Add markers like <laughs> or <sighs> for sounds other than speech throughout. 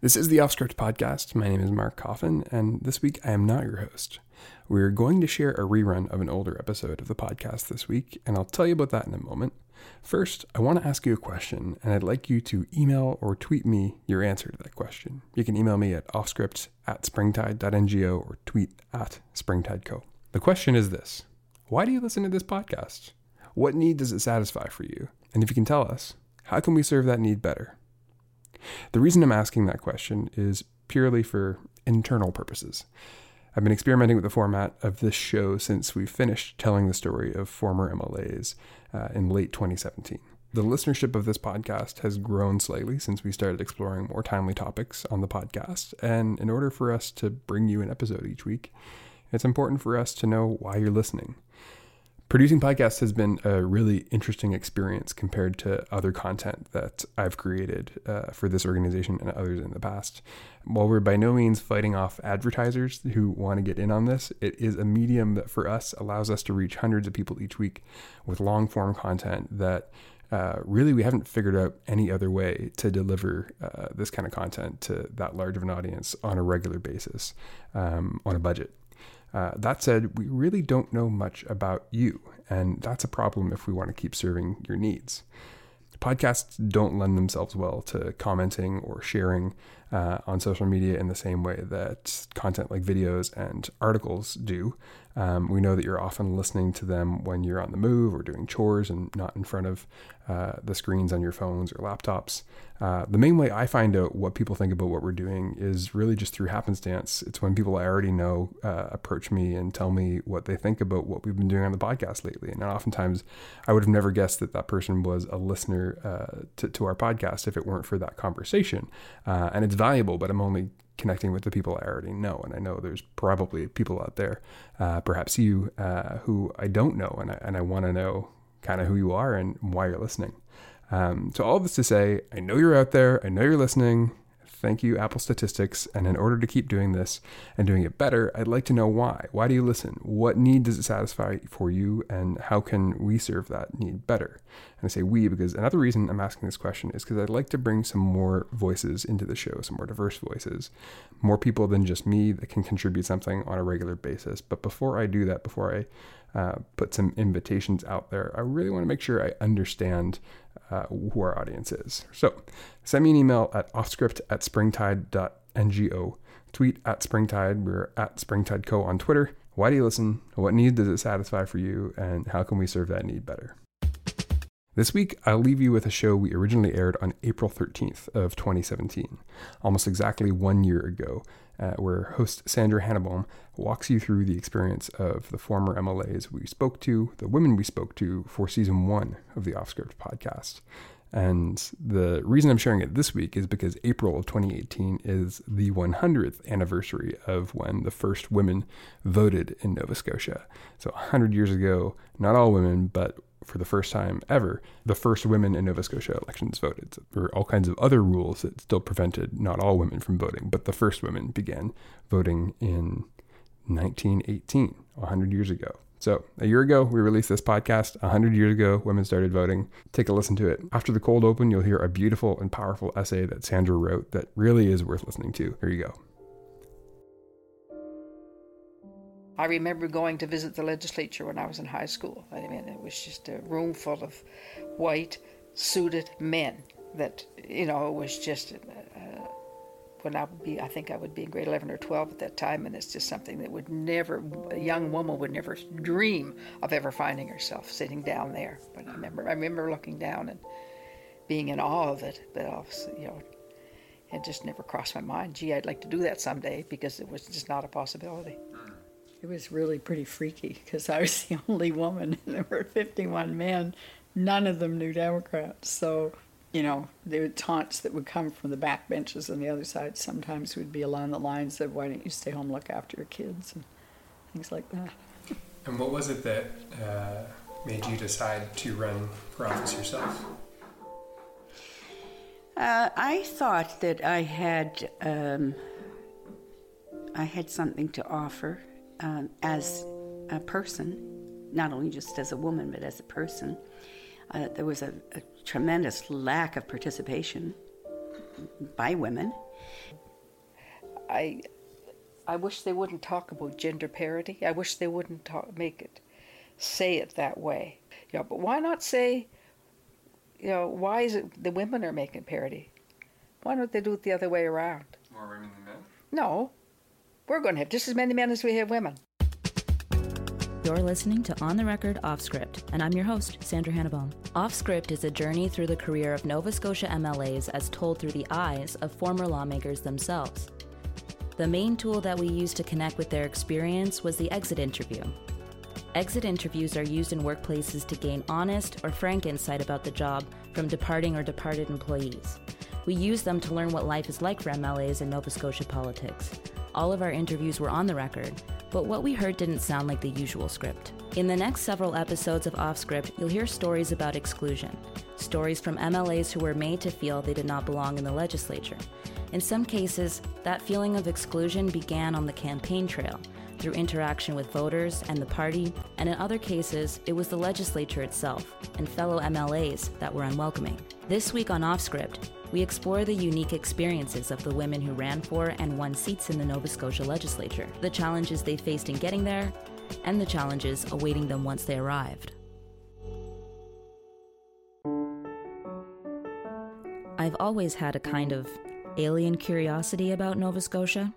This is the Offscript podcast. My name is Mark Coffin, and this week I am not your host. We're going to share a rerun of an older episode of the podcast this week, and I'll tell you about that in a moment. First, I want to ask you a question, and I'd like you to email or tweet me your answer to that question. You can email me at offscript at springtide.ngo or tweet at springtideco. The question is this Why do you listen to this podcast? What need does it satisfy for you? And if you can tell us, how can we serve that need better? The reason I'm asking that question is purely for internal purposes. I've been experimenting with the format of this show since we finished telling the story of former MLAs uh, in late 2017. The listenership of this podcast has grown slightly since we started exploring more timely topics on the podcast. And in order for us to bring you an episode each week, it's important for us to know why you're listening. Producing podcasts has been a really interesting experience compared to other content that I've created uh, for this organization and others in the past. While we're by no means fighting off advertisers who want to get in on this, it is a medium that for us allows us to reach hundreds of people each week with long form content that uh, really we haven't figured out any other way to deliver uh, this kind of content to that large of an audience on a regular basis um, on a budget. Uh, that said, we really don't know much about you, and that's a problem if we want to keep serving your needs. Podcasts don't lend themselves well to commenting or sharing uh, on social media in the same way that content like videos and articles do. Um, we know that you're often listening to them when you're on the move or doing chores and not in front of uh, the screens on your phones or laptops. Uh, the main way I find out what people think about what we're doing is really just through happenstance. It's when people I already know uh, approach me and tell me what they think about what we've been doing on the podcast lately. And oftentimes, I would have never guessed that that person was a listener uh, to, to, our podcast if it weren't for that conversation. Uh, and it's valuable, but I'm only connecting with the people I already know. And I know there's probably people out there, uh, perhaps you, who I don't know, and I, and I want to know kind of who you are and why you're listening. Um, so, all this to say, I know you're out there, I know you're listening. Thank you, Apple Statistics. And in order to keep doing this and doing it better, I'd like to know why. Why do you listen? What need does it satisfy for you? And how can we serve that need better? And I say we because another reason I'm asking this question is because I'd like to bring some more voices into the show, some more diverse voices, more people than just me that can contribute something on a regular basis. But before I do that, before I uh, put some invitations out there, I really want to make sure I understand uh, who our audience is. So send me an email at offscript at springtide.ngo. Tweet at springtide. We're at springtideco on Twitter. Why do you listen? What need does it satisfy for you? And how can we serve that need better? This week, I'll leave you with a show we originally aired on April 13th of 2017, almost exactly one year ago, uh, where host Sandra Hannebohm walks you through the experience of the former MLAs we spoke to, the women we spoke to for season one of the Offscript podcast. And the reason I'm sharing it this week is because April of 2018 is the 100th anniversary of when the first women voted in Nova Scotia. So 100 years ago, not all women, but for the first time ever, the first women in Nova Scotia elections voted. So there were all kinds of other rules that still prevented not all women from voting, but the first women began voting in 1918, 100 years ago. So, a year ago, we released this podcast. 100 years ago, women started voting. Take a listen to it. After the cold open, you'll hear a beautiful and powerful essay that Sandra wrote that really is worth listening to. Here you go. I remember going to visit the legislature when I was in high school. I mean, it was just a room full of white, suited men that, you know, it was just, uh, when I would be, I think I would be in grade 11 or 12 at that time, and it's just something that would never, a young woman would never dream of ever finding herself sitting down there. But I remember, I remember looking down and being in awe of it, but obviously, you know, it just never crossed my mind, gee, I'd like to do that someday because it was just not a possibility. It was really pretty freaky because I was <laughs> the only woman and there were 51 men. None of them New Democrats. So, you know, there were taunts that would come from the back benches on the other side. Sometimes would be along the lines of, why don't you stay home, look after your kids, and things like that. And what was it that uh, made you decide to run for office yourself? Uh, I thought that I had um, I had something to offer um, as a person, not only just as a woman, but as a person. Uh, there was a, a, tremendous lack of participation by women. I I wish they wouldn't talk about gender parity. I wish they wouldn't talk, make it say it that way. Yeah, but why not say, you know, why is it the women are making parity? Why don't they do it the other way around? More women than men? No, we're going to have just as many men as we have women. You're listening to On the Record Off Script, and I'm your host, Sandra Hannebohm. Off Script is a journey through the career of Nova Scotia MLAs as told through the eyes of former lawmakers themselves. The main tool that we used to connect with their experience was the exit interview. Exit interviews are used in workplaces to gain honest or frank insight about the job from departing or departed employees. We use them to learn what life is like for MLAs in Nova Scotia politics. All of our interviews were on the record, but what we heard didn't sound like the usual script. In the next several episodes of Off Script, you'll hear stories about exclusion, stories from MLAs who were made to feel they did not belong in the legislature, in some cases, that feeling of exclusion began on the campaign trail through interaction with voters and the party, and in other cases, it was the legislature itself and fellow MLAs that were unwelcoming. This week on Off Script, we explore the unique experiences of the women who ran for and won seats in the Nova Scotia legislature, the challenges they faced in getting there, and the challenges awaiting them once they arrived. I've always had a kind of alien curiosity about Nova Scotia.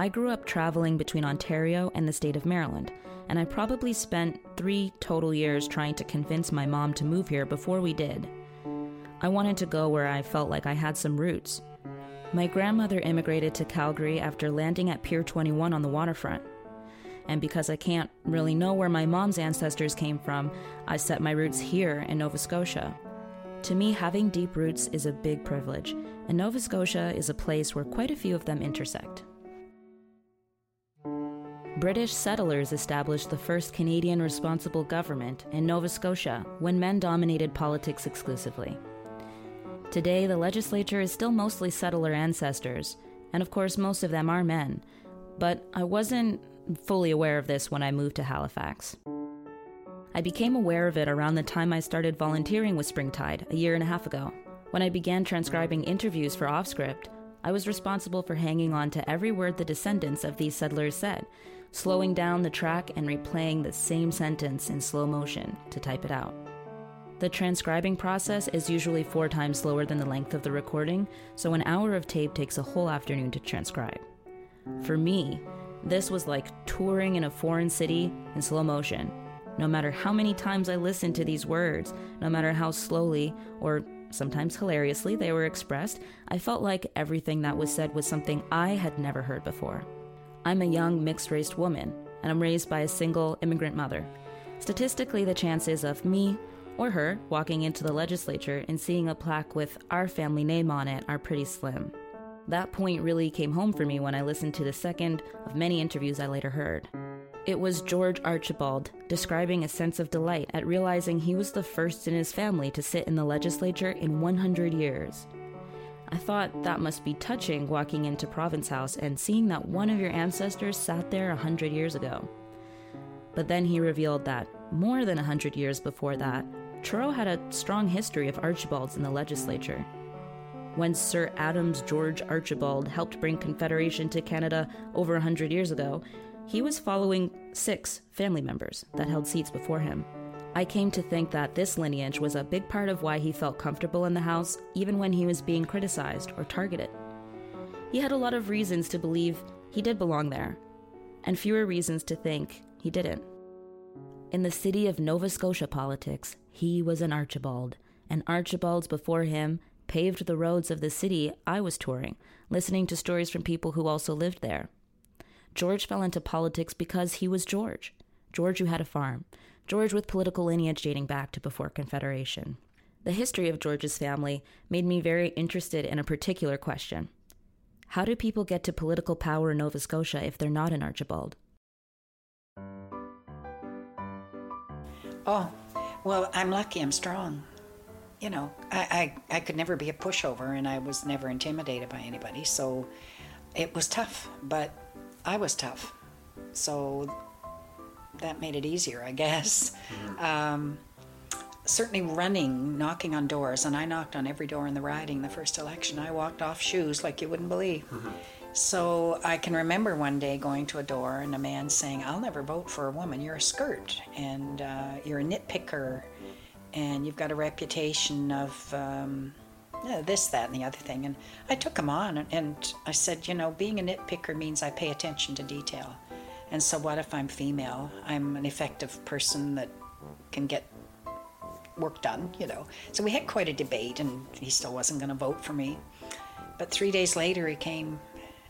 I grew up traveling between Ontario and the state of Maryland, and I probably spent three total years trying to convince my mom to move here before we did. I wanted to go where I felt like I had some roots. My grandmother immigrated to Calgary after landing at Pier 21 on the waterfront. And because I can't really know where my mom's ancestors came from, I set my roots here in Nova Scotia. To me, having deep roots is a big privilege, and Nova Scotia is a place where quite a few of them intersect. British settlers established the first Canadian responsible government in Nova Scotia when men dominated politics exclusively. Today, the legislature is still mostly settler ancestors, and of course, most of them are men. But I wasn't fully aware of this when I moved to Halifax. I became aware of it around the time I started volunteering with Springtide a year and a half ago. When I began transcribing interviews for OffScript, I was responsible for hanging on to every word the descendants of these settlers said, slowing down the track and replaying the same sentence in slow motion to type it out. The transcribing process is usually four times slower than the length of the recording, so an hour of tape takes a whole afternoon to transcribe. For me, this was like touring in a foreign city in slow motion. No matter how many times I listened to these words, no matter how slowly or sometimes hilariously, they were expressed, I felt like everything that was said was something I had never heard before. I'm a young mixed race woman, and I'm raised by a single immigrant mother. Statistically, the chances of me or her walking into the legislature and seeing a plaque with our family name on it are pretty slim. That point really came home for me when I listened to the second of many interviews I later heard. It was George Archibald describing a sense of delight at realizing he was the first in his family to sit in the legislature in 100 years. I thought that must be touching walking into Province House and seeing that one of your ancestors sat there 100 years ago. But then he revealed that, more than 100 years before that, Truro had a strong history of Archibalds in the legislature. When Sir Adams George Archibald helped bring Confederation to Canada over 100 years ago, he was following six family members that held seats before him. I came to think that this lineage was a big part of why he felt comfortable in the House, even when he was being criticized or targeted. He had a lot of reasons to believe he did belong there, and fewer reasons to think he didn't. In the city of Nova Scotia politics, he was an Archibald, and Archibalds before him paved the roads of the city I was touring, listening to stories from people who also lived there. George fell into politics because he was George. George who had a farm. George with political lineage dating back to before Confederation. The history of George's family made me very interested in a particular question. How do people get to political power in Nova Scotia if they're not an Archibald? Oh, well, I'm lucky I'm strong. You know, I, I, I could never be a pushover and I was never intimidated by anybody, so it was tough, but I was tough. So that made it easier, I guess. Mm-hmm. Um, certainly running, knocking on doors, and I knocked on every door in the riding the first election. I walked off shoes like you wouldn't believe. So I can remember one day going to a door and a man saying, I'll never vote for a woman. You're a skirt and uh, you're a nitpicker and you've got a reputation of um, this, that, and the other thing. And I took him on and, and I said, you know, being a nitpicker means I pay attention to detail. And so, what if I'm female? I'm an effective person that can get work done, you know. So we had quite a debate, and he still wasn't going to vote for me. But three days later, he came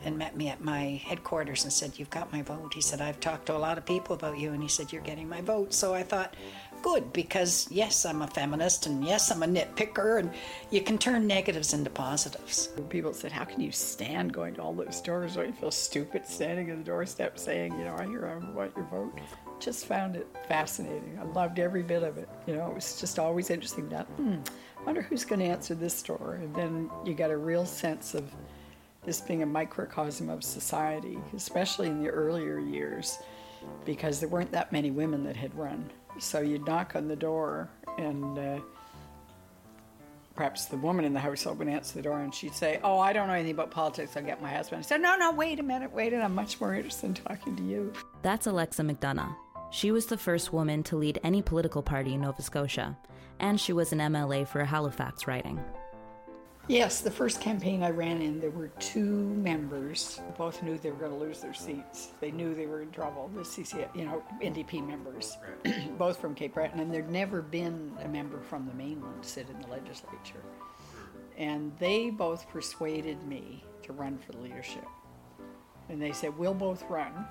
and met me at my headquarters and said, You've got my vote. He said, I've talked to a lot of people about you, and he said, You're getting my vote. So I thought, Good, because yes, I'm a feminist, and yes, I'm a nitpicker, and you can turn negatives into positives. People said, How can you stand going to all those doors? Don't you feel stupid standing at the doorstep saying, You know, I hear I want your vote? Just found it fascinating. I loved every bit of it. You know, it was just always interesting that, hmm, wonder who's going to answer this door. And then you got a real sense of this being a microcosm of society, especially in the earlier years, because there weren't that many women that had run. So you'd knock on the door, and uh, perhaps the woman in the household would answer the door, and she'd say, "Oh, I don't know anything about politics. I'll get my husband." I said, "No, no, wait a minute, wait a minute. I'm much more interested in talking to you." That's Alexa McDonough. She was the first woman to lead any political party in Nova Scotia, and she was an MLA for Halifax riding. Yes, the first campaign I ran in, there were two members. Both knew they were going to lose their seats. They knew they were in trouble. The CC, you know, NDP members, <clears throat> both from Cape Breton, and there'd never been a member from the mainland sit in the legislature. And they both persuaded me to run for the leadership. And they said, "We'll both run,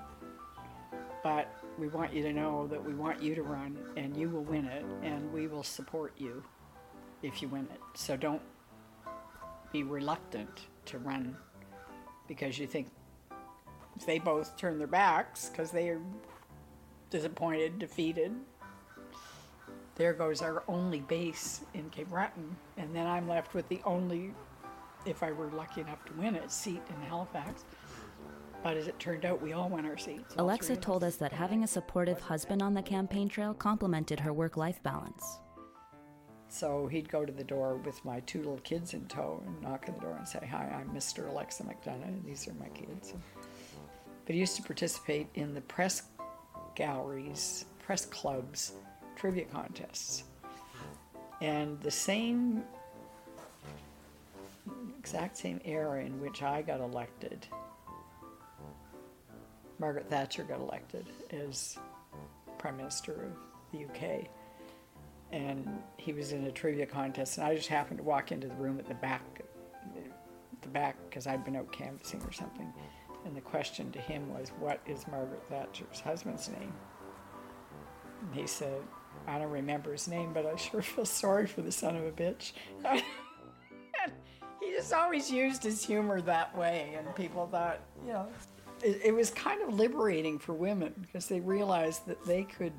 but we want you to know that we want you to run, and you will win it, and we will support you if you win it. So don't." Be reluctant to run because you think if they both turn their backs because they are disappointed, defeated, there goes our only base in Cape Breton, and then I'm left with the only, if I were lucky enough to win it, seat in Halifax. But as it turned out, we all won our seats. Alexa told us that having a supportive husband on the campaign trail complemented her work life balance. So he'd go to the door with my two little kids in tow and knock on the door and say, Hi, I'm Mr. Alexa McDonough, and these are my kids. But he used to participate in the press galleries, press clubs, trivia contests. And the same, exact same era in which I got elected, Margaret Thatcher got elected as Prime Minister of the UK and he was in a trivia contest, and I just happened to walk into the room at the back, the back, because I'd been out canvassing or something. Mm-hmm. And the question to him was, "What is Margaret Thatcher's husband's name?" And he said, "I don't remember his name, but I sure <laughs> feel sorry for the son of a bitch." <laughs> he just always used his humor that way, and people thought, you know, it, it was kind of liberating for women because they realized that they could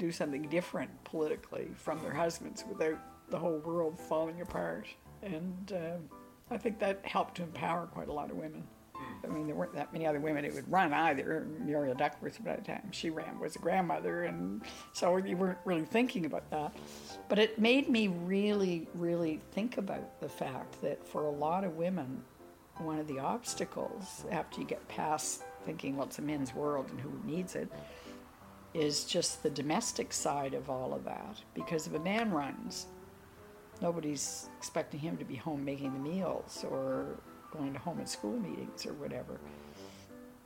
do something different politically from their husbands without the whole world falling apart. And uh, I think that helped to empower quite a lot of women. I mean, there weren't that many other women who would run either. Muriel Duckworth, by the time she ran, was a grandmother, and so you weren't really thinking about that. But it made me really, really think about the fact that for a lot of women, one of the obstacles after you get past thinking, well, it's a men's world and who needs it, is just the domestic side of all of that. Because if a man runs, nobody's expecting him to be home making the meals or going to home and school meetings or whatever.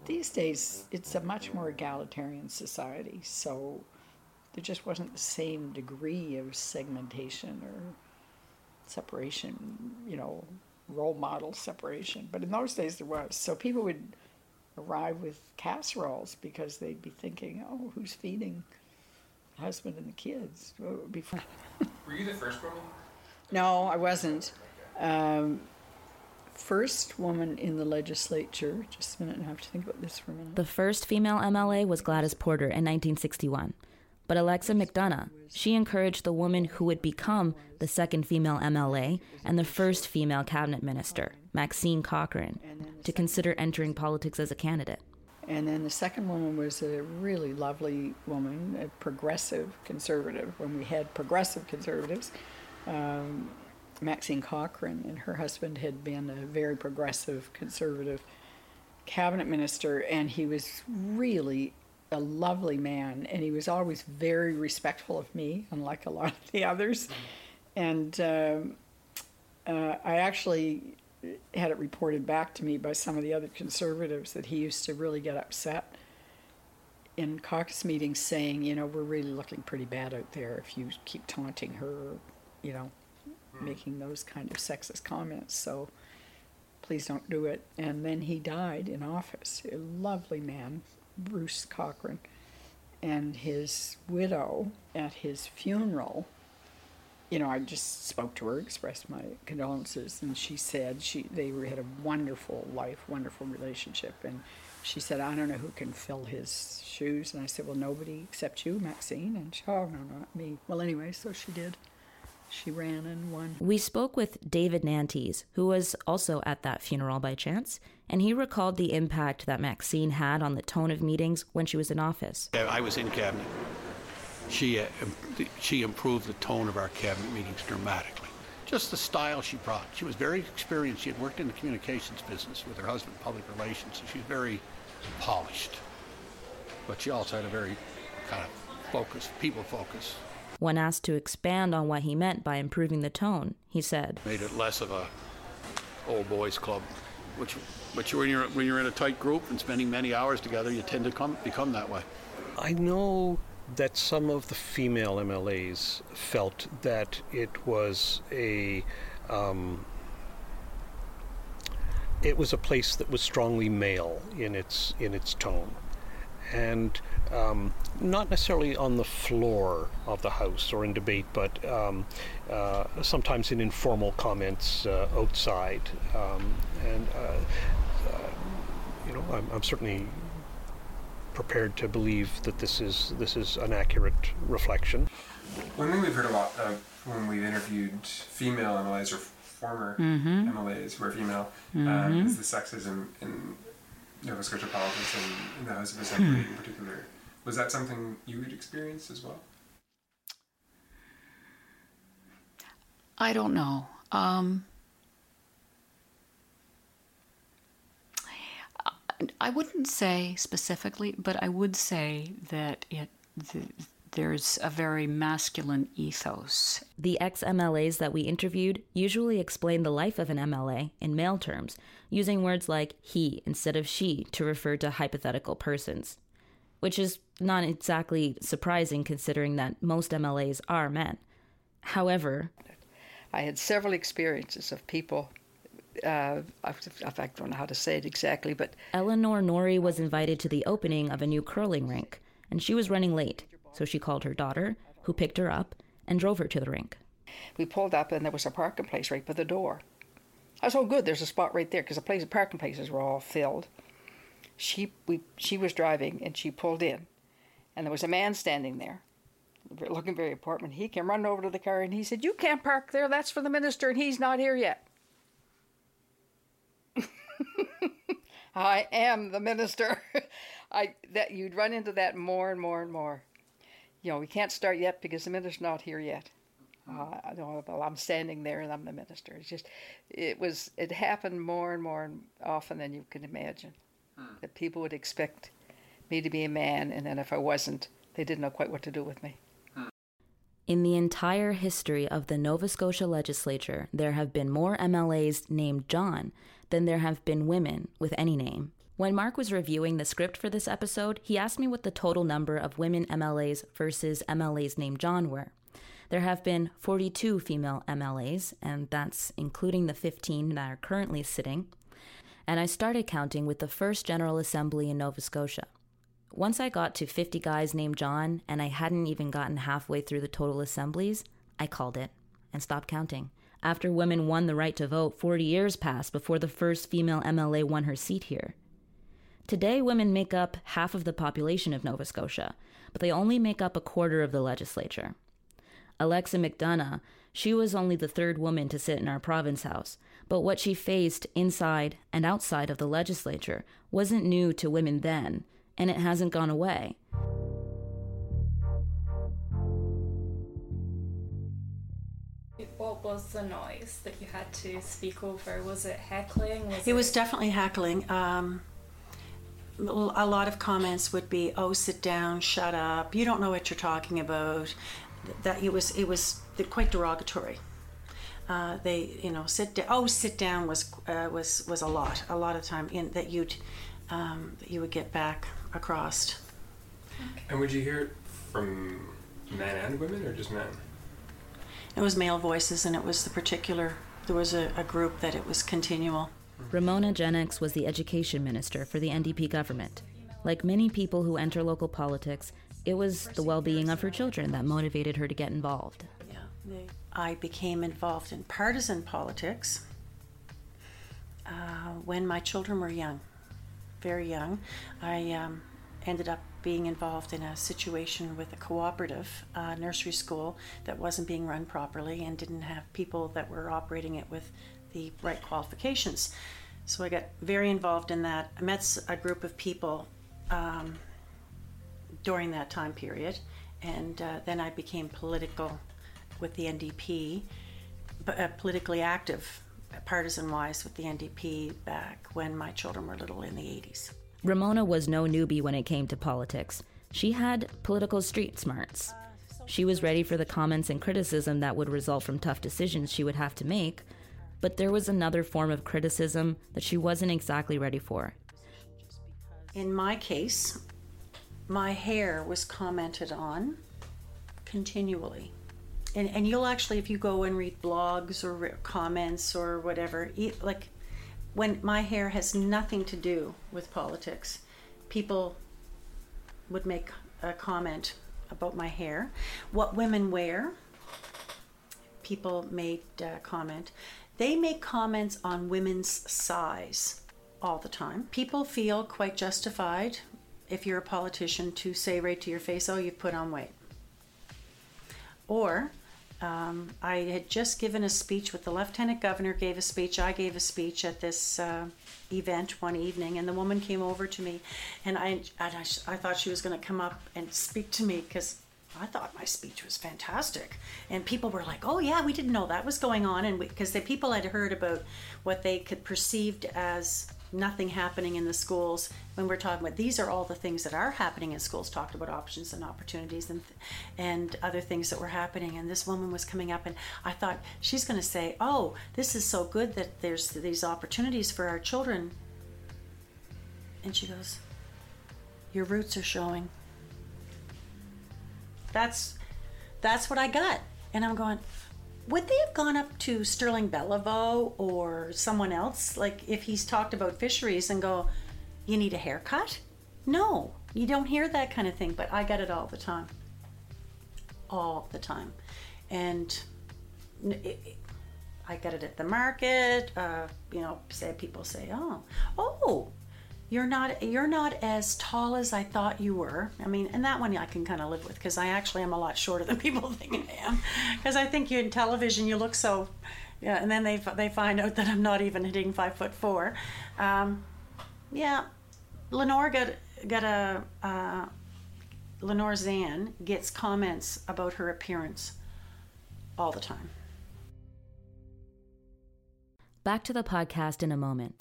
These days, it's a much more egalitarian society, so there just wasn't the same degree of segmentation or separation, you know, role model separation. But in those days, there was. So people would arrive with casseroles because they'd be thinking, oh, who's feeding the husband and the kids? Well, it would be fun. Were you the first woman? No, I wasn't. Um, first woman in the legislature. Just a minute, I have to think about this for a minute. The first female MLA was Gladys Porter in 1961. But Alexa McDonough, she encouraged the woman who would become the second female MLA and the first female cabinet minister, Maxine Cochrane, to consider entering politics as a candidate. And then the second woman was a really lovely woman, a progressive conservative. When we had progressive conservatives, um, Maxine Cochrane and her husband had been a very progressive conservative cabinet minister, and he was really a lovely man, and he was always very respectful of me, unlike a lot of the others. And um, uh, I actually had it reported back to me by some of the other conservatives that he used to really get upset in caucus meetings saying, you know, we're really looking pretty bad out there if you keep taunting her, you know, hmm. making those kind of sexist comments. So please don't do it. And then he died in office. A lovely man, Bruce Cochrane. And his widow at his funeral you know, I just spoke to her, expressed my condolences, and she said she they had a wonderful life, wonderful relationship, and she said, I don't know who can fill his shoes, and I said, well, nobody except you, Maxine, and she, oh no, not me. Well, anyway, so she did. She ran and won. We spoke with David Nantes, who was also at that funeral by chance, and he recalled the impact that Maxine had on the tone of meetings when she was in office. I was in cabinet she, uh, she improved the tone of our cabinet meetings dramatically. Just the style she brought. She was very experienced. She had worked in the communications business with her husband, public relations, so she was very polished. But she also had a very kind of focus, people focus. When asked to expand on what he meant by improving the tone, he said, "Made it less of a old boys club, which, which when you're when you're in a tight group and spending many hours together, you tend to come, become that way." I know that some of the female MLAs felt that it was a um, it was a place that was strongly male in its in its tone, and um, not necessarily on the floor of the house or in debate, but um, uh, sometimes in informal comments uh, outside. Um, and uh, uh, you know, I'm, I'm certainly prepared to believe that this is this is an accurate reflection. One thing we've heard a lot of when we've interviewed female MLAs or former mm-hmm. MLAs who are female uh, mm-hmm. uh, is the sexism in Nova Scotia politics and in the House of Assembly in particular. Was that something you had experienced as well? I don't know. Um, I wouldn't say specifically, but I would say that it the, there's a very masculine ethos. The ex MLAs that we interviewed usually explain the life of an MLA in male terms, using words like he instead of she to refer to hypothetical persons, which is not exactly surprising considering that most MLAs are men. However, I had several experiences of people uh, I, I don't know how to say it exactly, but Eleanor Norrie was invited to the opening of a new curling rink, and she was running late, so she called her daughter, who picked her up and drove her to the rink. We pulled up, and there was a parking place right by the door. I was, oh, good, there's a spot right there, because the place, the parking places were all filled. She, we, she was driving, and she pulled in, and there was a man standing there, looking very important. He came running over to the car, and he said, "You can't park there. That's for the minister, and he's not here yet." <laughs> I am the minister. <laughs> I that you'd run into that more and more and more. You know, we can't start yet because the minister's not here yet. Uh, I know, well, I'm standing there and I'm the minister. It's just, it was, it happened more and more and often than you can imagine. Hmm. That people would expect me to be a man, and then if I wasn't, they didn't know quite what to do with me. In the entire history of the Nova Scotia legislature, there have been more MLAs named John than there have been women with any name. When Mark was reviewing the script for this episode, he asked me what the total number of women MLAs versus MLAs named John were. There have been 42 female MLAs, and that's including the 15 that are currently sitting. And I started counting with the first General Assembly in Nova Scotia. Once I got to 50 guys named John and I hadn't even gotten halfway through the total assemblies, I called it and stopped counting. After women won the right to vote, 40 years passed before the first female MLA won her seat here. Today, women make up half of the population of Nova Scotia, but they only make up a quarter of the legislature. Alexa McDonough, she was only the third woman to sit in our province house, But what she faced inside and outside of the legislature wasn't new to women then, and it hasn't gone away. Was the noise that you had to speak over? Was it heckling? Was It was definitely heckling. Um, a lot of comments would be, "Oh, sit down, shut up. You don't know what you're talking about." That it was it was quite derogatory. Uh, they, you know, sit down. Oh, sit down was uh, was was a lot, a lot of time in that you'd um, that you would get back across. And would you hear it from men and women, or just men? It was male voices, and it was the particular. There was a, a group that it was continual. Ramona Jennex was the education minister for the NDP government. Like many people who enter local politics, it was the well being of her children that motivated her to get involved. Yeah, I became involved in partisan politics uh, when my children were young, very young. I um, ended up being involved in a situation with a cooperative uh, nursery school that wasn't being run properly and didn't have people that were operating it with the right qualifications. So I got very involved in that. I met a group of people um, during that time period, and uh, then I became political with the NDP, but uh, politically active, partisan wise, with the NDP back when my children were little in the 80s. Ramona was no newbie when it came to politics. She had political street smarts. She was ready for the comments and criticism that would result from tough decisions she would have to make, but there was another form of criticism that she wasn't exactly ready for. In my case, my hair was commented on continually. And, and you'll actually, if you go and read blogs or comments or whatever, like when my hair has nothing to do with politics, people would make a comment about my hair. What women wear, people made a comment. They make comments on women's size all the time. People feel quite justified if you're a politician to say right to your face, oh, you've put on weight. Or um, I had just given a speech with the lieutenant governor, gave a speech. I gave a speech at this uh, event one evening, and the woman came over to me, and I, and I, I thought she was going to come up and speak to me because I thought my speech was fantastic. And people were like, oh, yeah, we didn't know that was going on. And because the people had heard about what they could perceived as nothing happening in the schools when we're talking about these are all the things that are happening in schools talked about options and opportunities and and other things that were happening. And this woman was coming up and I thought she's going to say oh this is so good that there's these opportunities for our children. And she goes your roots are showing. That's that's what I got. And I'm going would they have gone up to Sterling Belliveau or someone else, like if he's talked about fisheries and go, you need a haircut? No, you don't hear that kind of thing, but I get it all the time. All the time. And it, it, I get it at the market. Uh, you know, say people say, "Oh, oh, you're not you're not as tall as I thought you were. I mean, and that one I can kind of live with because I actually am a lot shorter than <laughs> people think I am. Because I think you in television you look so, yeah, and then they they find out that I'm not even hitting five foot four. Um, yeah, Lenore got got a uh, Lenore Zann gets comments about her appearance all the time. Back to the podcast in a moment.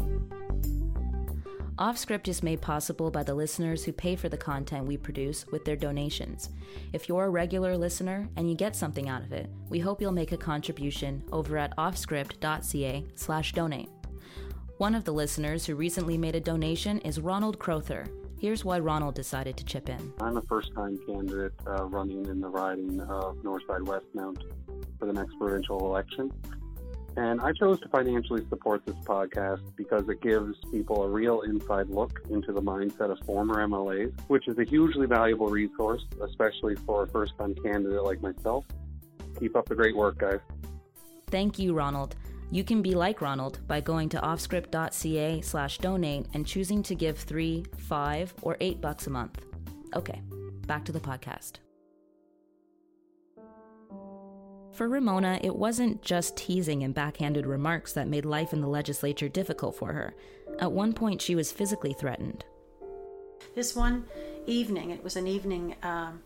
Offscript is made possible by the listeners who pay for the content we produce with their donations. If you're a regular listener and you get something out of it, we hope you'll make a contribution over at offscript.ca/donate. One of the listeners who recently made a donation is Ronald Crowther. Here's why Ronald decided to chip in. I'm a first-time candidate uh, running in the riding of Northside Westmount for the next provincial election. And I chose to financially support this podcast because it gives people a real inside look into the mindset of former MLAs, which is a hugely valuable resource, especially for a first time candidate like myself. Keep up the great work, guys. Thank you, Ronald. You can be like Ronald by going to offscript.ca slash donate and choosing to give three, five, or eight bucks a month. Okay, back to the podcast. For Ramona, it wasn't just teasing and backhanded remarks that made life in the legislature difficult for her. At one point, she was physically threatened. This one evening, it was an evening, um,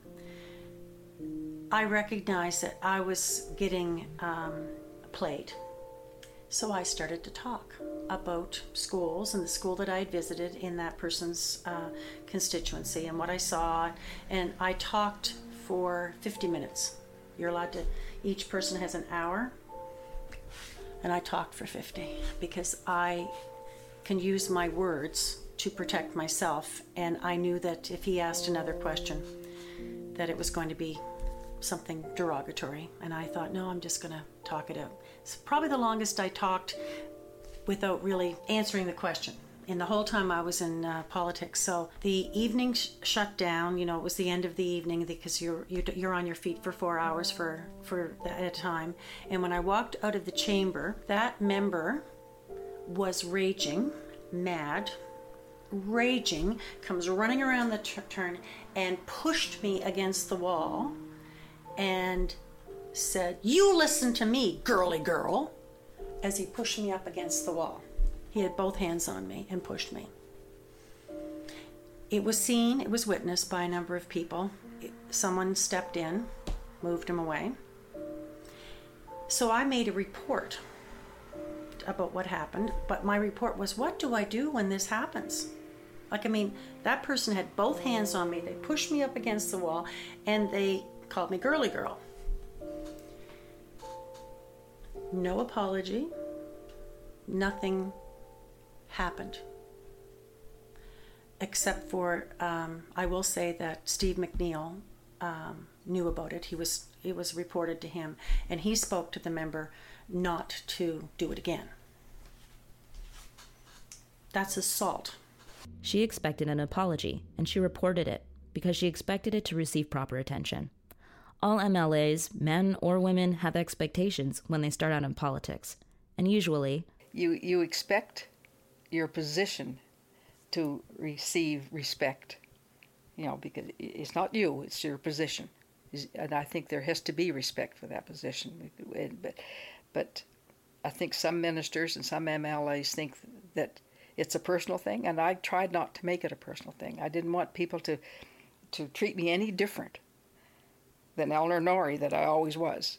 I recognized that I was getting um, played. So I started to talk about schools and the school that I had visited in that person's uh, constituency and what I saw. And I talked for 50 minutes. You're allowed to, each person has an hour. And I talked for 50 because I can use my words to protect myself. And I knew that if he asked another question, that it was going to be something derogatory. And I thought, no, I'm just going to talk it out. It's probably the longest I talked without really answering the question in the whole time I was in uh, politics. So the evening sh- shut down. You know, it was the end of the evening because you're you're on your feet for four hours for for at a time. And when I walked out of the chamber, that member was raging, mad, raging, comes running around the t- turn and pushed me against the wall, and said, "You listen to me, girly girl," as he pushed me up against the wall. He had both hands on me and pushed me. It was seen, it was witnessed by a number of people. Someone stepped in, moved him away. So I made a report about what happened, but my report was what do I do when this happens? Like, I mean, that person had both hands on me, they pushed me up against the wall, and they called me girly girl. No apology, nothing happened. Except for, um, I will say that Steve McNeil um, knew about it. He was it was reported to him, and he spoke to the member not to do it again. That's assault. She expected an apology, and she reported it because she expected it to receive proper attention. All MLAs, men or women, have expectations when they start out in politics, and usually, you you expect your position to receive respect. You know, because it's not you; it's your position, and I think there has to be respect for that position. But, but I think some ministers and some MLAs think that it's a personal thing, and I tried not to make it a personal thing. I didn't want people to to treat me any different than Eleanor Norrie that I always was.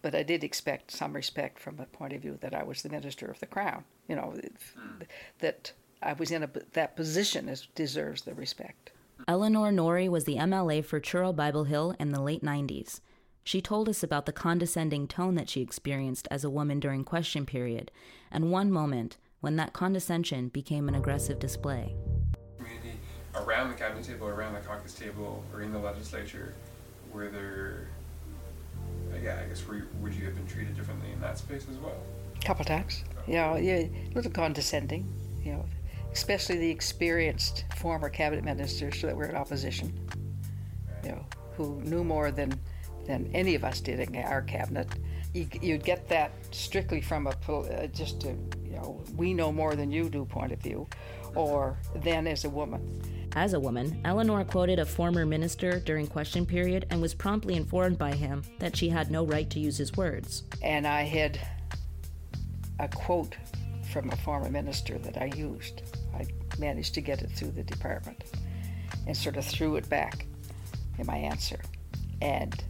But I did expect some respect from the point of view that I was the minister of the crown. You know, mm. that I was in a, that position is, deserves the respect. Eleanor Norrie was the MLA for Truro Bible Hill in the late 90s. She told us about the condescending tone that she experienced as a woman during question period, and one moment when that condescension became an aggressive display. Community around the cabinet table, around the caucus table, or in the legislature, were there, yeah, I guess, were, would you have been treated differently in that space as well? A couple times. You know, yeah, a little condescending, you know, especially the experienced former cabinet ministers that were in opposition, you know, who knew more than, than any of us did in our cabinet. You, would get that strictly from a uh, just a, you know, we know more than you do point of view, or then as a woman. As a woman, Eleanor quoted a former minister during question period and was promptly informed by him that she had no right to use his words. And I had a quote from a former minister that I used. I managed to get it through the department and sort of threw it back in my answer. And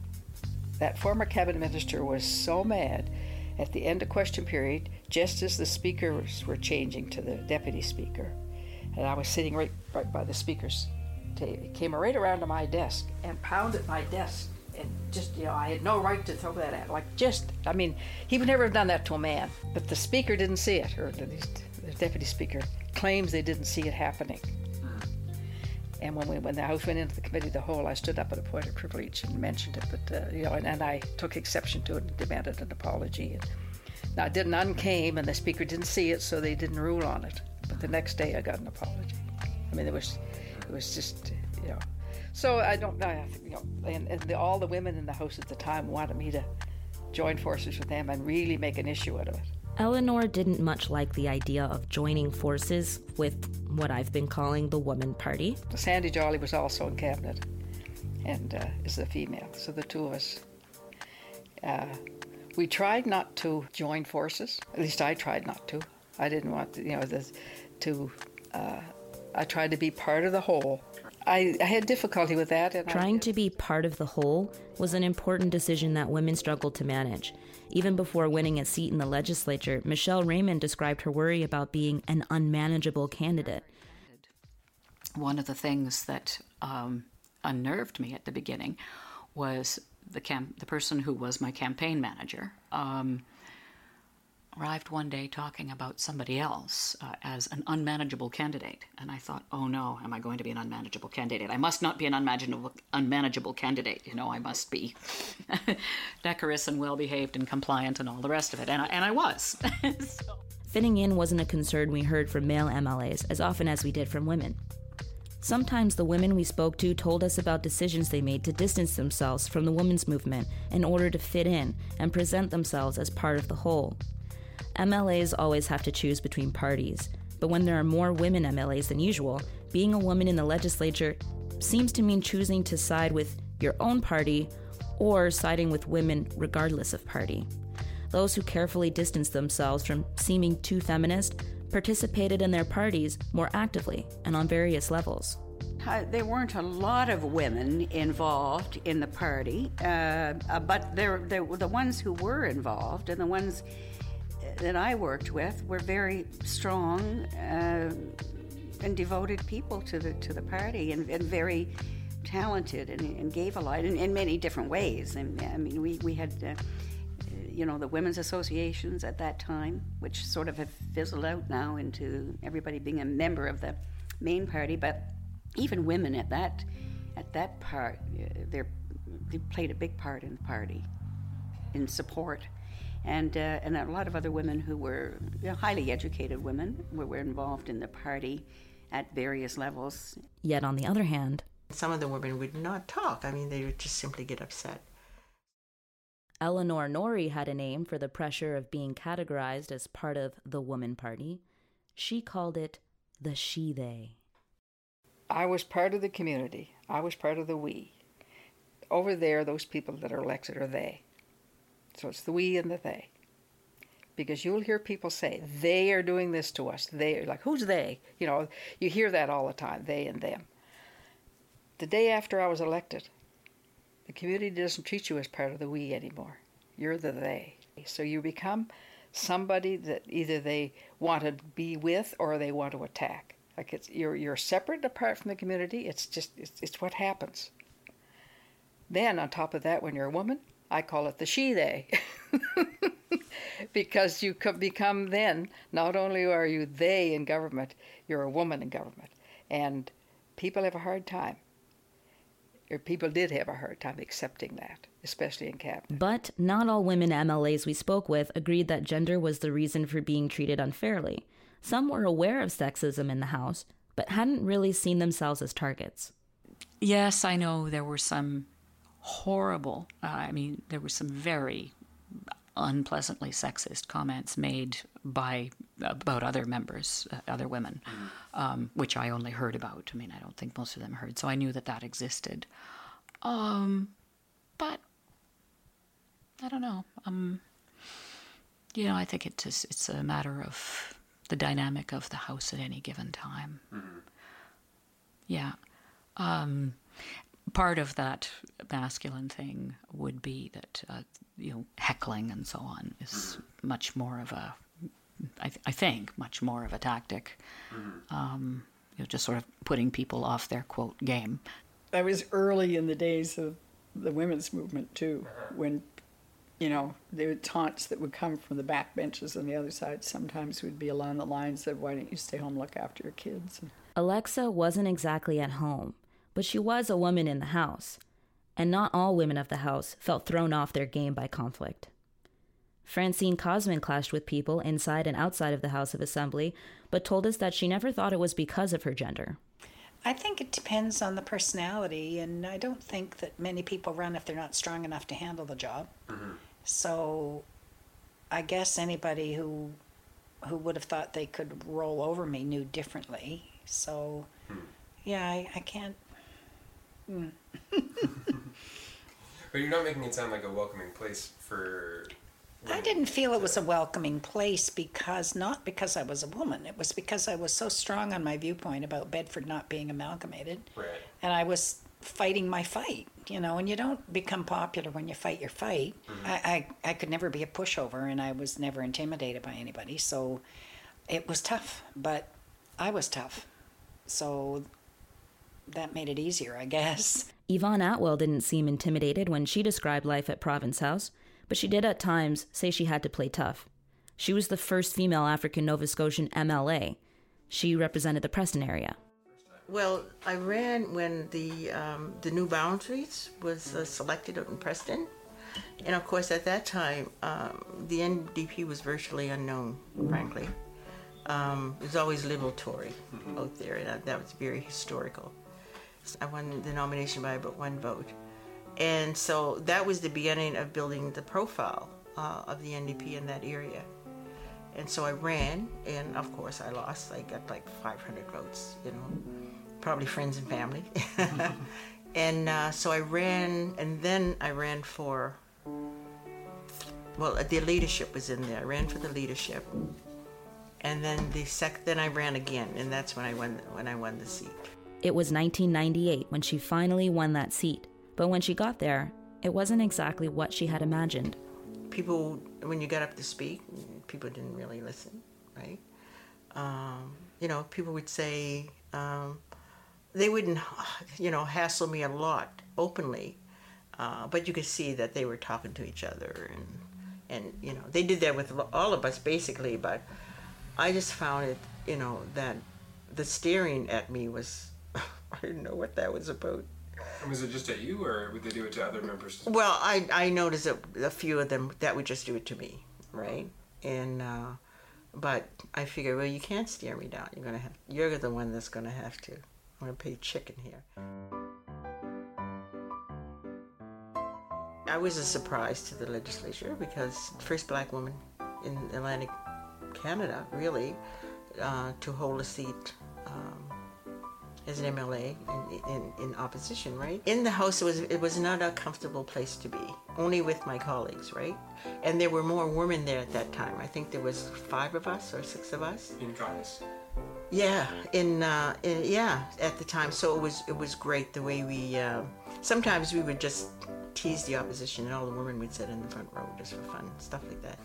that former cabinet minister was so mad at the end of question period, just as the speakers were changing to the deputy speaker, and I was sitting right, right by the speaker's table. He came right around to my desk and pounded my desk. And just, you know, I had no right to throw that at. Like, just, I mean, he would never have done that to a man. But the speaker didn't see it, or at least the deputy speaker claims they didn't see it happening. And when we, when the House went into the committee of the whole, I stood up at a point of privilege and mentioned it. But uh, you know, and, and, I took exception to it and demanded an apology. And now, it did none came, and the speaker didn't see it, so they didn't rule on it. But the next day I got an apology. I mean, it was, it was just, you know. So I don't, I, you know, and, and the, all the women in the house at the time wanted me to join forces with them and really make an issue out of it. Eleanor didn't much like the idea of joining forces with what I've been calling the Woman Party. Sandy Jolly was also in cabinet and uh, is a female, so the two of us uh, We tried not to join forces. At least I tried not to. I didn't want to, you know, the, to. Uh, I tried to be part of the whole. I, I had difficulty with that. And Trying I, to be part of the whole was an important decision that women struggled to manage. Even before winning a seat in the legislature, Michelle Raymond described her worry about being an unmanageable candidate. One of the things that um, unnerved me at the beginning was the cam- the person who was my campaign manager um, arrived one day talking about somebody else uh, as an unmanageable candidate, and I thought, oh no, am I going to be an unmanageable candidate? I must not be an unmanageable unmanageable candidate. You know, I must be <laughs> decorous and well behaved and compliant and all the rest of it, and I, and I was. <laughs> so. Fitting in wasn't a concern we heard from male MLAs as often as we did from women. Sometimes the women we spoke to told us about decisions they made to distance themselves from the women's movement in order to fit in and present themselves as part of the whole. MLAs always have to choose between parties, but when there are more women MLAs than usual, being a woman in the legislature seems to mean choosing to side with your own party or siding with women regardless of party. Those who carefully distance themselves from seeming too feminist participated in their parties more actively and on various levels. Uh, there weren't a lot of women involved in the party, uh, uh, but there, there the ones who were involved and the ones that I worked with were very strong uh, and devoted people to the to the party and, and very talented and, and, gave a lot in, in, many different ways. And I mean, we we had. Uh, you know the women's associations at that time, which sort of have fizzled out now into everybody being a member of the main party. But even women at that at that part, uh, they played a big part in the party, in support and uh, and a lot of other women who were you know, highly educated women were, were involved in the party at various levels. Yet on the other hand, some of the women would not talk. I mean, they would just simply get upset. Eleanor Norrie had a name for the pressure of being categorized as part of the woman party. She called it the she they. I was part of the community. I was part of the we. Over there, those people that are elected are they. So it's the we and the they. Because you'll hear people say, they are doing this to us. They are like, who's they? You know, you hear that all the time, they and them. The day after I was elected, the community doesn't treat you as part of the we anymore. You're the they. So you become somebody that either they want to be with or they want to attack. Like it's you're you're separate apart from the community. It's just it's, it's what happens. Then on top of that, when you're a woman, I call it the she they. <laughs> because you become then, not only are you they in government, you're a woman in government. And people have a hard time. Or people did have a hard time accepting that, especially in cabinet. But not all women MLAs we spoke with agreed that gender was the reason for being treated unfairly. Some were aware of sexism in the House, but hadn't really seen themselves as targets. Yes, I know there were some horrible. Uh, I mean, there were some very unpleasantly sexist comments made by about other members, uh, other women, mm-hmm. um, which I only heard about. I mean, I don't think most of them heard, so I knew that that existed. Um, but I don't know. Um, you know, I think it's just, it's a matter of the dynamic of the house at any given time. Mm-hmm. Yeah. Um, part of that masculine thing would be that uh, you know heckling and so on is mm-hmm. much more of a I, th- I, think much more of a tactic mm-hmm. um, you know just sort of putting people off their quote game that was early in the days of the women's movement too when you know the taunts that would come from the back benches on the other side sometimes would be along the lines of why don't you stay home look after your kids alexa wasn't exactly at home but she was a woman in the house, and not all women of the house felt thrown off their game by conflict. Francene Cosman clashed with people inside and outside of the House of Assembly, but told us that she never thought it was because of her gender. I think it depends on the personality, and I don't think that many people run if they're not strong enough to handle the job. Mm-hmm. So I guess anybody who who would have thought they could roll over me knew differently. So hmm. yeah, I, I can't Mm. <laughs> but you're not making it sound like a welcoming place for I didn't feel it was a welcoming place because not because I was a woman. It was because I was so strong on my viewpoint about Bedford not being amalgamated. Right. And I was fighting my fight, you know, and you don't become popular when you fight your fight. Mm-hmm. I, I, I could never be a pushover and I was never intimidated by anybody. So it was tough, but I was tough. So that made it easier, I guess. Yvonne Atwell didn't seem intimidated when she described life at Province House, but she did at times say she had to play tough. She was the first female African Nova Scotian MLA. She represented the Preston area. Well, I ran when the um, the new boundaries was uh, selected in Preston, and of course at that time um, the NDP was virtually unknown, frankly. Um, it was always liberal Tory out there, and that- that was very historical. I won the nomination by about one vote, and so that was the beginning of building the profile uh, of the NDP in that area. And so I ran, and of course I lost. I got like 500 votes, you know, probably friends and family. <laughs> and uh, so I ran, and then I ran for, well, the leadership was in there. I ran for the leadership, and then the sec. Then I ran again, and that's when I won. When I won the seat. It was 1998 when she finally won that seat, but when she got there, it wasn't exactly what she had imagined. People, when you got up to speak, people didn't really listen, right? Um, you know, people would say um, they wouldn't, <sighs> you know, hassle me a lot openly, uh, but you could see that they were talking to each other, and and you know, they did that with all of us basically. But I just found it, you know, that the staring at me was, <laughs> I didn't know what that was about. Was it just at you, or would they do it to other members? Well, I, I noticed that a few of them that would just do it to me, right? And uh, but I figured, well, you can't steer me down. You're gonna have you're the one that's gonna have to. I'm gonna pay chicken here. I was a surprise to the legislature because first black woman in Atlantic Canada, really, uh, to hold a seat. Um, as an MLA in, in, in opposition, right? In the House, it was it was not a comfortable place to be. Only with my colleagues, right? And there were more women there at that time. I think there was five of us or six of us. In caucus. Yeah, in, uh, in yeah at the time. So it was it was great the way we. Uh, sometimes we would just tease the opposition, and all the women would sit in the front row just for fun, stuff like that.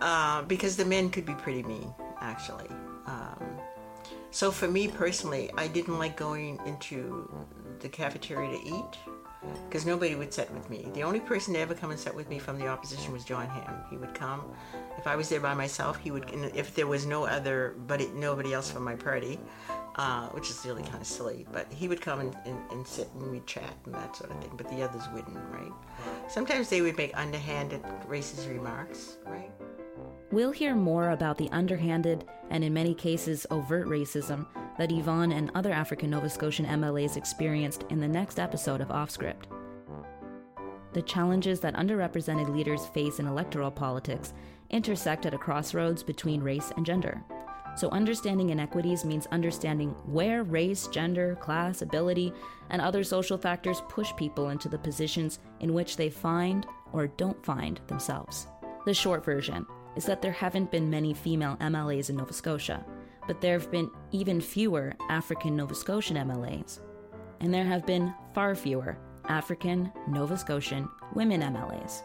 <laughs> uh, because the men could be pretty mean, actually. Um, so for me personally, I didn't like going into the cafeteria to eat because nobody would sit with me. The only person to ever come and sit with me from the opposition was John Hamm. He would come. If I was there by myself, he would. If there was no other, but nobody else from my party, uh, which is really kind of silly, but he would come and, and, and sit and we'd chat and that sort of thing. But the others wouldn't, right? Sometimes they would make underhanded racist remarks, right? We'll hear more about the underhanded and, in many cases, overt racism that Yvonne and other African Nova Scotian MLAs experienced in the next episode of Offscript. The challenges that underrepresented leaders face in electoral politics intersect at a crossroads between race and gender. So, understanding inequities means understanding where race, gender, class, ability, and other social factors push people into the positions in which they find or don't find themselves. The short version is that there haven't been many female MLAs in Nova Scotia, but there have been even fewer African Nova Scotian MLAs. And there have been far fewer African Nova Scotian women MLAs.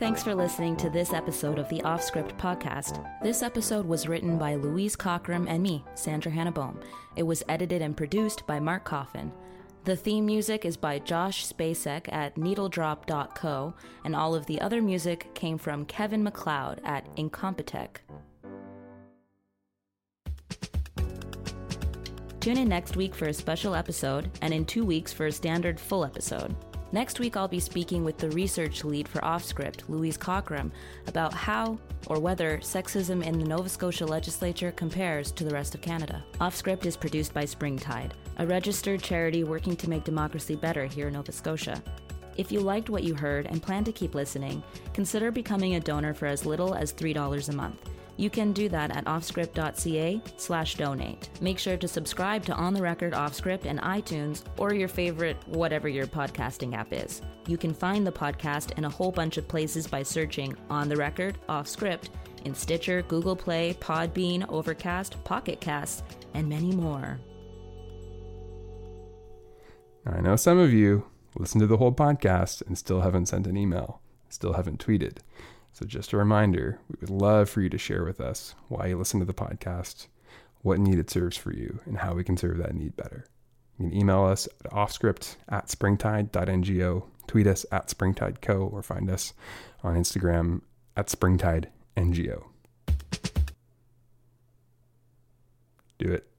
Thanks for listening to this episode of the Offscript podcast. This episode was written by Louise Cockram and me, Sandra Hannebohm. It was edited and produced by Mark Coffin. The theme music is by Josh Spacek at needledrop.co, and all of the other music came from Kevin MacLeod at Incompetech. Tune in next week for a special episode, and in two weeks for a standard full episode. Next week, I'll be speaking with the research lead for Offscript, Louise Cockram, about how or whether sexism in the Nova Scotia legislature compares to the rest of Canada. Offscript is produced by Springtide, a registered charity working to make democracy better here in Nova Scotia. If you liked what you heard and plan to keep listening, consider becoming a donor for as little as $3 a month. You can do that at offscript.ca slash donate. Make sure to subscribe to On the Record Offscript and iTunes or your favorite whatever your podcasting app is. You can find the podcast in a whole bunch of places by searching On the Record Offscript in Stitcher, Google Play, Podbean, Overcast, Pocket Casts, and many more. I know some of you listen to the whole podcast and still haven't sent an email, still haven't tweeted. So, just a reminder we would love for you to share with us why you listen to the podcast, what need it serves for you, and how we can serve that need better. You can email us at offscript at springtide.ngo, tweet us at springtideco, or find us on Instagram at springtidengO. Do it.